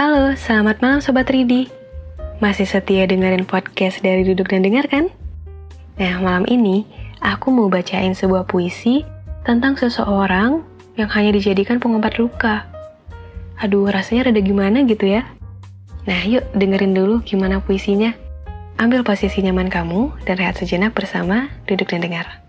Halo, selamat malam Sobat Ridi. Masih setia dengerin podcast dari Duduk dan Dengar kan? Nah, malam ini aku mau bacain sebuah puisi tentang seseorang yang hanya dijadikan pengobat luka. Aduh, rasanya rada gimana gitu ya? Nah, yuk dengerin dulu gimana puisinya. Ambil posisi nyaman kamu dan rehat sejenak bersama Duduk dan Dengar.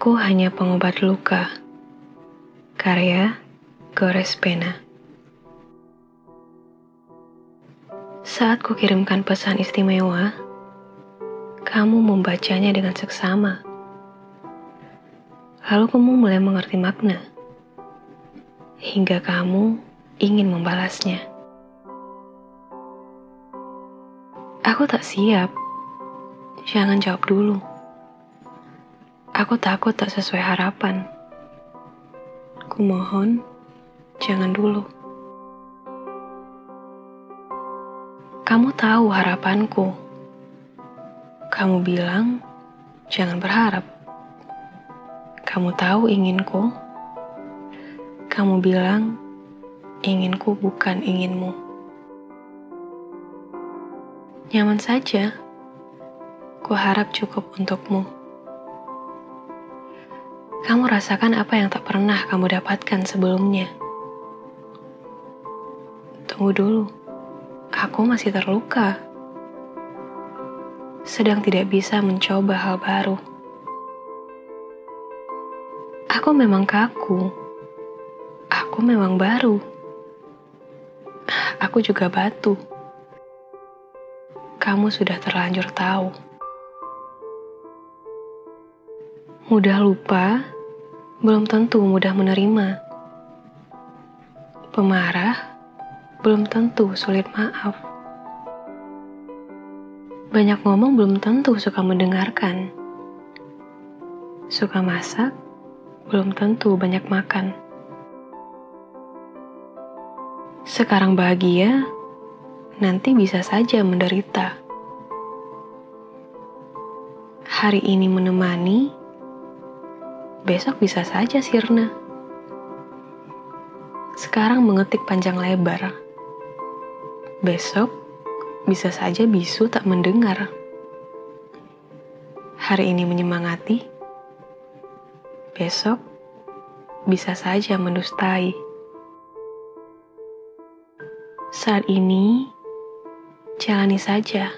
Aku hanya pengobat luka. Karya Gores Pena. Saat kukirimkan pesan istimewa, kamu membacanya dengan seksama. Lalu kamu mulai mengerti makna. Hingga kamu ingin membalasnya. Aku tak siap. Jangan jawab dulu. Aku takut tak sesuai harapan. Kumohon, jangan dulu. Kamu tahu harapanku. Kamu bilang, jangan berharap. Kamu tahu inginku. Kamu bilang, inginku bukan inginmu. Nyaman saja. Ku harap cukup untukmu. Kamu rasakan apa yang tak pernah kamu dapatkan sebelumnya. Tunggu dulu, aku masih terluka. Sedang tidak bisa mencoba hal baru. Aku memang kaku. Aku memang baru. Aku juga batu. Kamu sudah terlanjur tahu. Mudah lupa, belum tentu mudah menerima. Pemarah, belum tentu sulit maaf. Banyak ngomong belum tentu suka mendengarkan. Suka masak, belum tentu banyak makan. Sekarang bahagia, nanti bisa saja menderita. Hari ini menemani, besok bisa saja sirna. Sekarang mengetik panjang lebar. Besok bisa saja bisu tak mendengar. Hari ini menyemangati. Besok bisa saja mendustai. Saat ini jalani saja.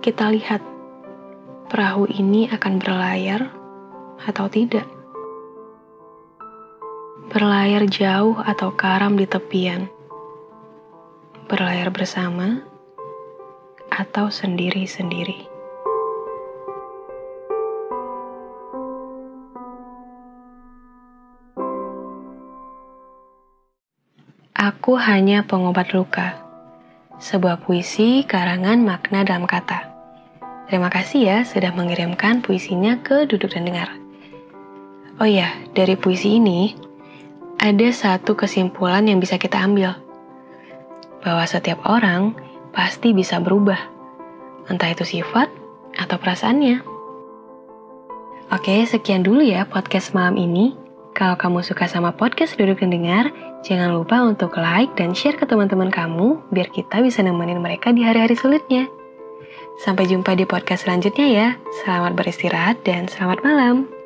Kita lihat perahu ini akan berlayar atau tidak. Berlayar jauh atau karam di tepian. Berlayar bersama atau sendiri-sendiri. Aku hanya pengobat luka. Sebuah puisi karangan makna dalam kata. Terima kasih ya sudah mengirimkan puisinya ke Duduk dan Dengar. Oh ya, dari puisi ini ada satu kesimpulan yang bisa kita ambil. Bahwa setiap orang pasti bisa berubah. Entah itu sifat atau perasaannya. Oke, sekian dulu ya podcast malam ini. Kalau kamu suka sama podcast Duduk dan Dengar, jangan lupa untuk like dan share ke teman-teman kamu biar kita bisa nemenin mereka di hari-hari sulitnya. Sampai jumpa di podcast selanjutnya ya. Selamat beristirahat dan selamat malam.